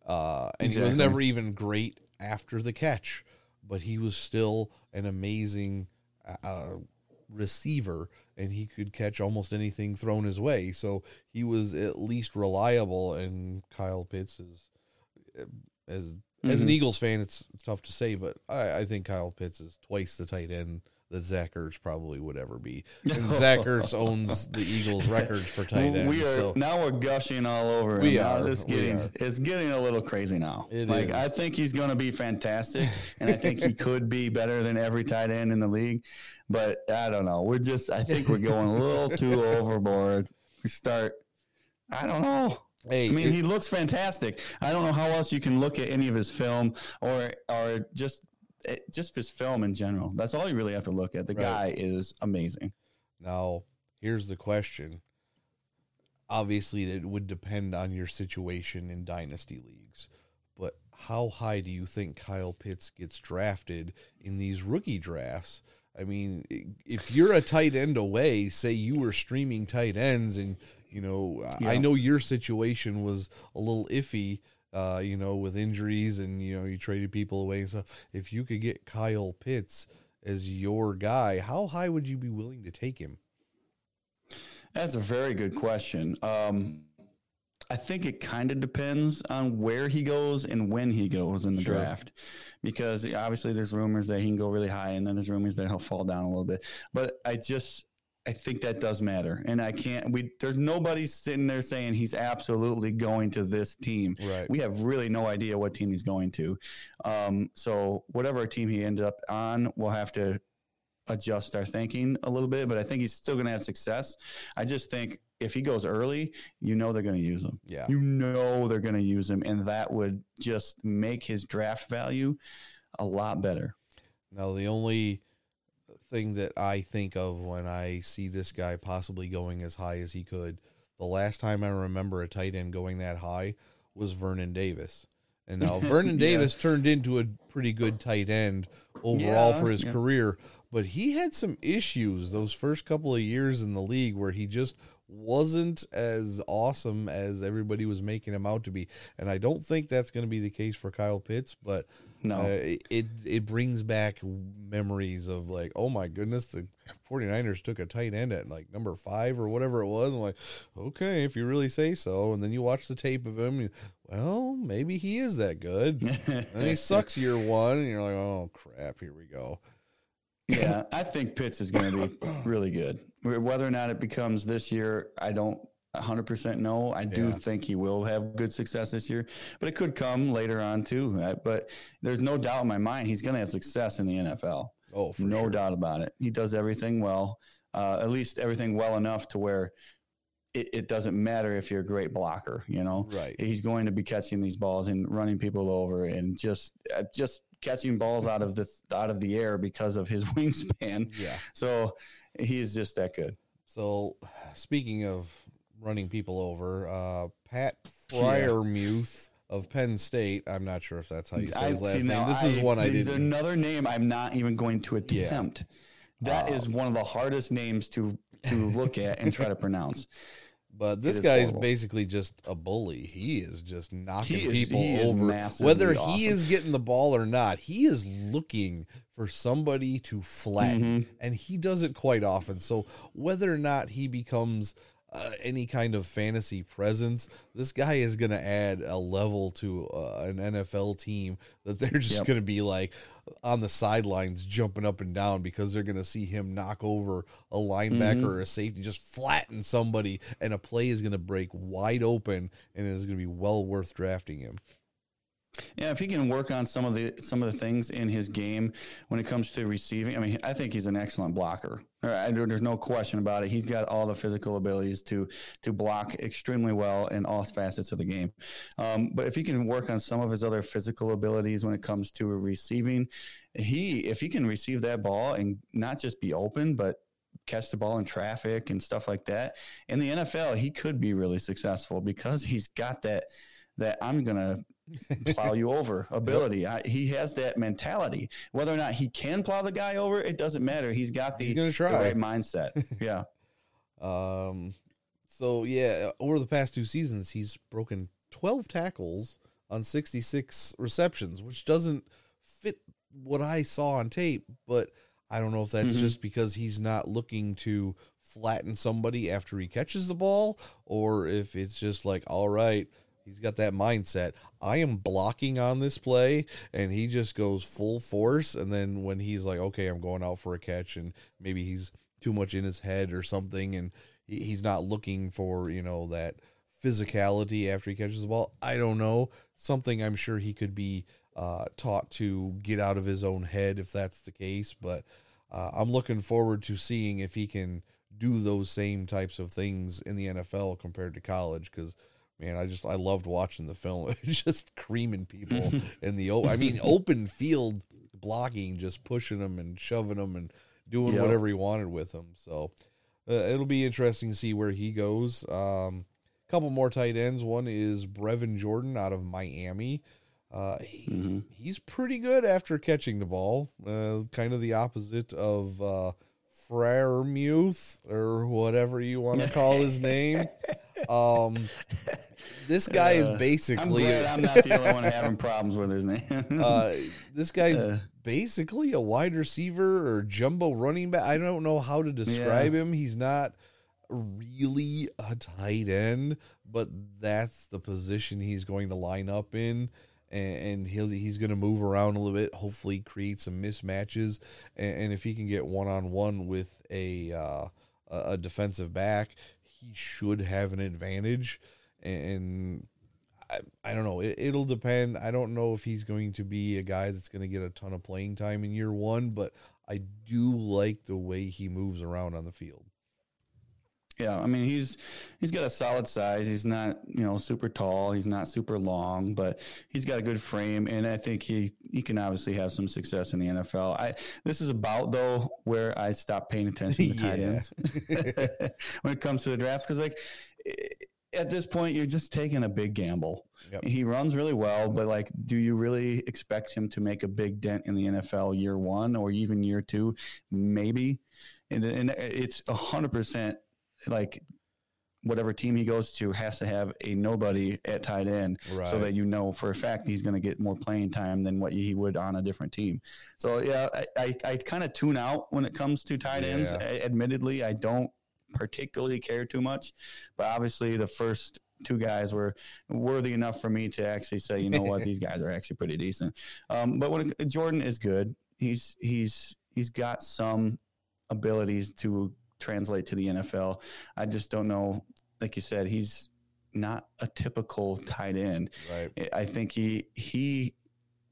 uh, and he was never even great after the catch, but he was still an amazing uh, receiver and he could catch almost anything thrown his way. So he was at least reliable. And Kyle Pitts is as as an mm-hmm. Eagles fan, it's tough to say, but I, I think Kyle Pitts is twice the tight end that Zach Ertz probably would ever be. (laughs) And Zach Ertz owns the Eagles records for tight ends. we are so now we're gushing all over. him. We Now are, This we getting are. it's getting a little crazy now. It like is. I think he's going to be fantastic, and I think he (laughs) could be better than every tight end in the league. But I don't know. We're just I think we're going a little too (laughs) overboard. We start. I don't know. Hey, I mean, it- he looks fantastic. I don't know how else you can look at any of his film or or just eh, just his film in general. That's all you really have to look at. The Right. guy is amazing. Now, here's the question. Obviously, it would depend on your situation in dynasty leagues, but how high do you think Kyle Pitts gets drafted in these rookie drafts? I mean, if you're a tight end away, say you were streaming tight ends, and you know, I- I know your situation was a little iffy, uh, you know, with injuries, and you know, you traded people away and stuff. If you could get Kyle Pitts as your guy, how high would you be willing to take him? That's a very good question. Um, I think it kind of depends on where he goes and when he goes in the Sure. draft, because obviously there's rumors that he can go really high, and then there's rumors that he'll fall down a little bit. But I just I think that does matter, and I can't. We there's nobody sitting there saying he's absolutely going to this team. Right. We have really no idea what team he's going to. Um, so whatever team he ends up on, we'll have to adjust our thinking a little bit. But I think he's still going to have success. I just think if he goes early, you know they're going to use him. Yeah. You know they're going to use him, and that would just make his draft value a lot better. Now, the only thing that I think of when I see this guy possibly going as high as he could, the last time I remember a tight end going that high was Vernon Davis. And now (laughs) Vernon Yeah. Davis turned into a pretty good tight end overall Yeah, for his yeah. career, but he had some issues those first couple of years in the league where he just wasn't as awesome as everybody was making him out to be. And I don't think that's going to be the case for Kyle Pitts, but No. uh, it, it brings back memories of like, oh my goodness, the 49ers took a tight end at like number five or whatever it was. I'm like, okay, if you really say so. And then you watch the tape of him, you, well, maybe he is that good. (laughs) and he sucks year one, and you're like, oh crap, here we go. yeah, I think Pitts is going to be really good. Whether or not it becomes this year, I don't 100% no. I do Yeah. think he will have good success this year, but it could come later on too. Uh, But there's no doubt in my mind he's going to have success in the NFL. Oh, for no sure. doubt about it. He does everything well, uh, at least everything well enough to where it, it doesn't matter if you're a great blocker. You know, Right. He's going to be catching these balls and running people over and just uh, just catching balls out of the out of the air because of his (laughs) wingspan. Yeah. So he's just that good. So, speaking of running people over, uh, Pat Yeah. Freiermuth of Penn State. I'm not sure if that's how you say I- his last see, name. This is one I didn't. another name I'm not even going to Yeah. attempt. That is one of the hardest names to to (laughs) look at and try to pronounce. But this guy is basically just a bully. He is just knocking is- people over. Whether awesome. he is getting the ball or not, he is looking for somebody to flatten. Mm-hmm. And he does it quite often. So whether or not he becomes uh, any kind of fantasy presence, this guy is going to add a level to uh, an NFL team that they're just Yep. going to be like on the sidelines jumping up and down because they're going to see him knock over a linebacker Mm-hmm. or a safety, just flatten somebody, and a play is going to break wide open, and it is going to be well worth drafting him. Yeah, if he can work on some of the some of the things in his game when it comes to receiving, I mean, I think he's an excellent blocker. There's no question about it. He's got all the physical abilities to to block extremely well in all facets of the game. Um, but if he can work on some of his other physical abilities when it comes to receiving, he if he can receive that ball and not just be open, but catch the ball in traffic and stuff like that in the NFL, he could be really successful because (laughs) he's got that that I'm gonna plow you over (laughs) ability. I, he has that mentality. Whether or not he can plow the guy over, it doesn't matter. He's got the, He's the right mindset. (laughs) Yeah. Um, so yeah, over the past two seasons, he's broken 12 tackles on 66 receptions, which doesn't fit what I saw on tape, but I don't know if that's just because he's not looking to flatten somebody after he catches the ball, or if it's just like, all right, he's got that mindset. I am blocking on this play, and he just goes full force. And then when he's like, okay, I'm going out for a catch, and maybe he's too much in his head or something, and he's not looking for, you know, that physicality after he catches the ball. I don't know. Something I'm sure he could be uh, taught to get out of his own head if that's the case. But uh, I'm looking forward to seeing if he can do those same types of things in the NFL compared to college because. Man, I just I loved watching the film. (laughs) Just creaming people (laughs) in the I mean, open field blocking, just pushing them and shoving them and doing Yep. whatever he wanted with them. So uh, it'll be interesting to see where he goes. Um, couple more tight ends. One is Brevin Jordan out of Miami. Uh, he, He's pretty good after catching the ball. Uh, kind of the opposite of uh, Freiermuth or whatever you want to call his (laughs) name. Um, this (laughs) guy is I'm basically glad I'm not the only one having problems with his name. (laughs) uh, this guy's basically a wide receiver or jumbo running back. I don't know how to describe him. He's not really a tight end, but that's the position he's going to line up in. And, and he'll he's going to move around a little bit. Hopefully, create some mismatches. And, and if he can get one on one with a uh, a a defensive back, he should have an advantage. And I, I don't know. It, it'll depend. I don't know if he's going to be a guy that's going to get a ton of playing time in year one, but I do like the way he moves around on the field. Yeah, I mean he's he's got a solid size. He's not you know super tall. He's not super long, but he's got a good frame, and I think he he can obviously have some success in the NFL. I this is about though where I stopped paying attention to tight ends (laughs) when it comes to the draft because like eh, at this point you're just taking a big gamble. Yep. He runs really well, but like, do you really expect him to make a big dent in the NFL year one or even year two? Maybe, and and it's a hundred percent like whatever team he goes to has to have a nobody at tight end so that you know for a fact he's going to get more playing time than what he would on a different team. So yeah, I, I, I kind of tune out when it comes to tight ends. I, admittedly, I don't particularly care too much, but obviously the first two guys were worthy enough for me to actually say, you know what, (laughs) these guys are actually pretty decent. Um, but when it, Jordan is good, he's he's he's got some abilities to translate to the NFL. I just don't know. Like you said, he's not a typical tight end. Right. I think he he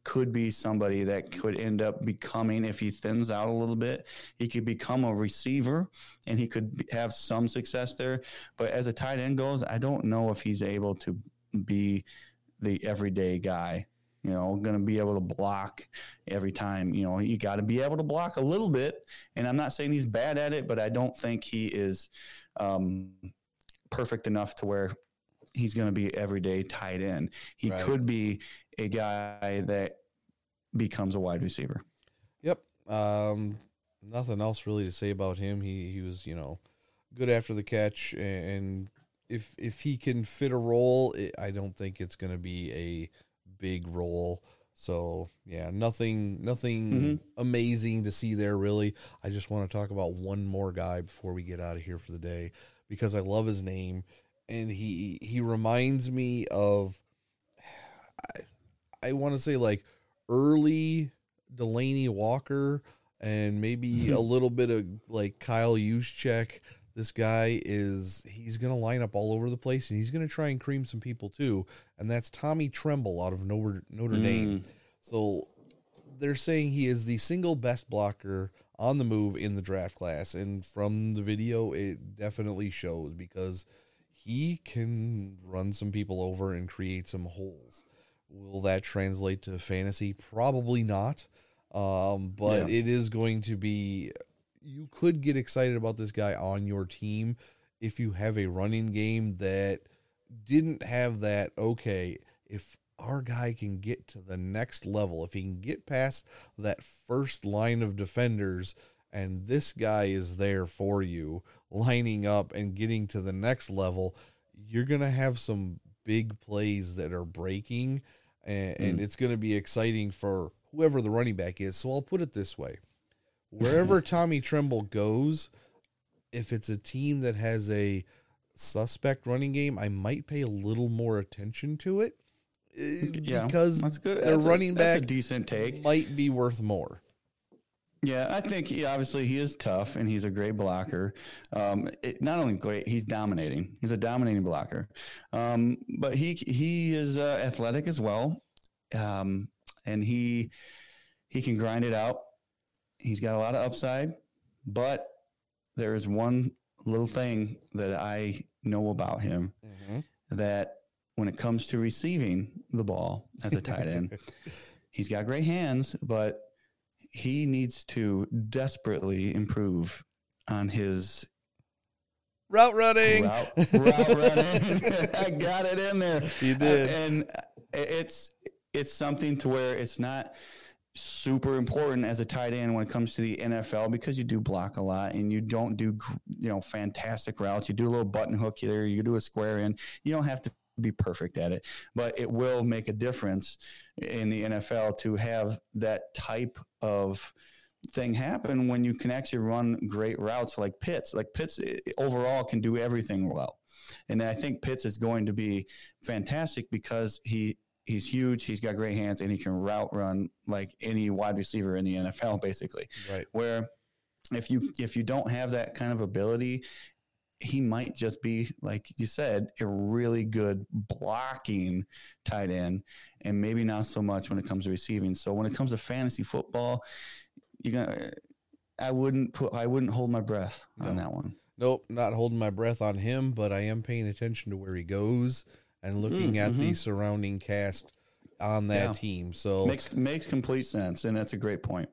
could be somebody that could end up becoming if he thins out a little bit he could become a receiver and he could have some success there but as a tight end goes i don't know if he's able to be the everyday guy you know going to be able to block every time you know you got to be able to block a little bit and i'm not saying he's bad at it but i don't think he is um, perfect enough to where he's going to be everyday tight end he Right. could be a guy that becomes a wide receiver Yep. Um, nothing else really to say about him. He he was you know good after the catch, and if if he can fit a role, it, I don't think it's going to be a big role. So yeah, nothing nothing mm-hmm. amazing to see there really. I just want to talk about one more guy before we get out of here for the day because I love his name, and he he reminds me of I want to say like early Delanie Walker and maybe mm-hmm. a little bit of like Kyle Juszczyk. This guy is he's gonna line up all over the place and he's gonna try and cream some people too. And that's Tommy Tremble out of Notre, Notre Dame. So they're saying he is the single best blocker on the move in the draft class. And from the video, it definitely shows because he can run some people over and create some holes. Will that translate to fantasy? Probably not. Um, but Yeah. it is going to be. You could get excited about this guy on your team if you have a running game that didn't have that. Okay, if our guy can get to the next level, if he can get past that first line of defenders, and this guy is there for you, lining up and getting to the next level, you're going to have some big plays that are breaking, and, and it's going to be exciting for whoever the running back is. So I'll put it this way wherever (laughs) Tommy Tremble goes, if it's a team that has a suspect running game, I might pay a little more attention to it. uh, Yeah, because that's good. their That's a- running a back decent take. might be worth more. Yeah, I think he, obviously he is tough and he's a great blocker. Um, it, not only great, he's dominating. He's a dominating blocker. Um, but he he is uh, athletic as well, um, and he he can grind it out. He's got a lot of upside, but there is one little thing that I know about him that when it comes to receiving the ball as a tight end, (laughs) he's got great hands, but he needs to desperately improve on his Route running. route, (laughs) route running. (laughs) I got it in there. You did. Uh, and it's it's something to where it's not super important as a tight end when it comes to the NFL because you do block a lot and you don't do you know fantastic routes. You do a little button hook here, you do a square in. You don't have to be perfect at it, but it will make a difference in the NFL to have that type of thing happen when you can actually run great routes like Pitts. Like Pitts eh, overall can do everything well. And I think Pitts is going to be fantastic because he he's huge, he's got great hands, and he can route run like any wide receiver in the NFL, (laughs) basically. Right. Where if you if you don't have that kind of ability, he might just be like you said, a really good blocking tight end, and maybe not so much when it comes to receiving. So when it comes to fantasy football, you're gonna. I wouldn't put. I wouldn't hold my breath on that one. Nope, not holding my breath on him, but I am paying attention to where he goes and looking at the surrounding cast on that Mm, mm-hmm. Yeah. team. So Makes makes complete sense, and that's a great point.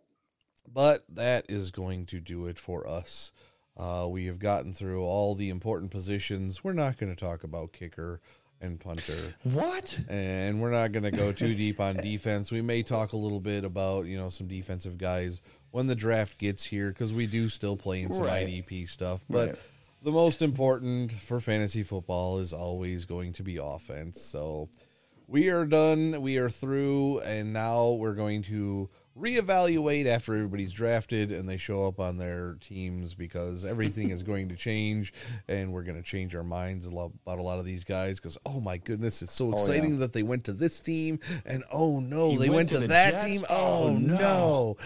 But that is going to do it for us. Uh, we have gotten through all the important positions. We're not going to talk about kicker and punter, What? and we're not going to go too (laughs) deep on defense. We may talk a little bit about you know some defensive guys when the draft gets here because we do still play in some Right. IDP stuff. But Right. The most important for fantasy football is always going to be offense. So we are done. We are through, and now we're going to reevaluate after everybody's drafted and they show up on their teams because everything is going to change, and we're going to change our minds about a lot of these guys because oh my goodness, it's so oh, exciting that they went to this team, and oh no, He they went went, to to, that Jets? team. Oh, Oh, no. no.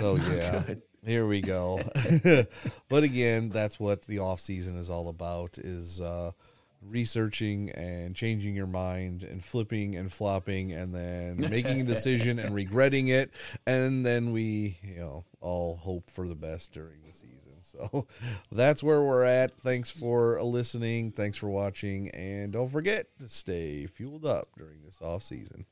So yeah. good. Here we go. (laughs) but again, that's what the off season is all about is uh researching and changing your mind and flipping and flopping and then (laughs) making a decision and regretting it and then we, you know, all hope for the best during the season. (laughs) So that's where we're at. Thanks for listening. Thanks for watching and don't forget to stay fueled up during this off season.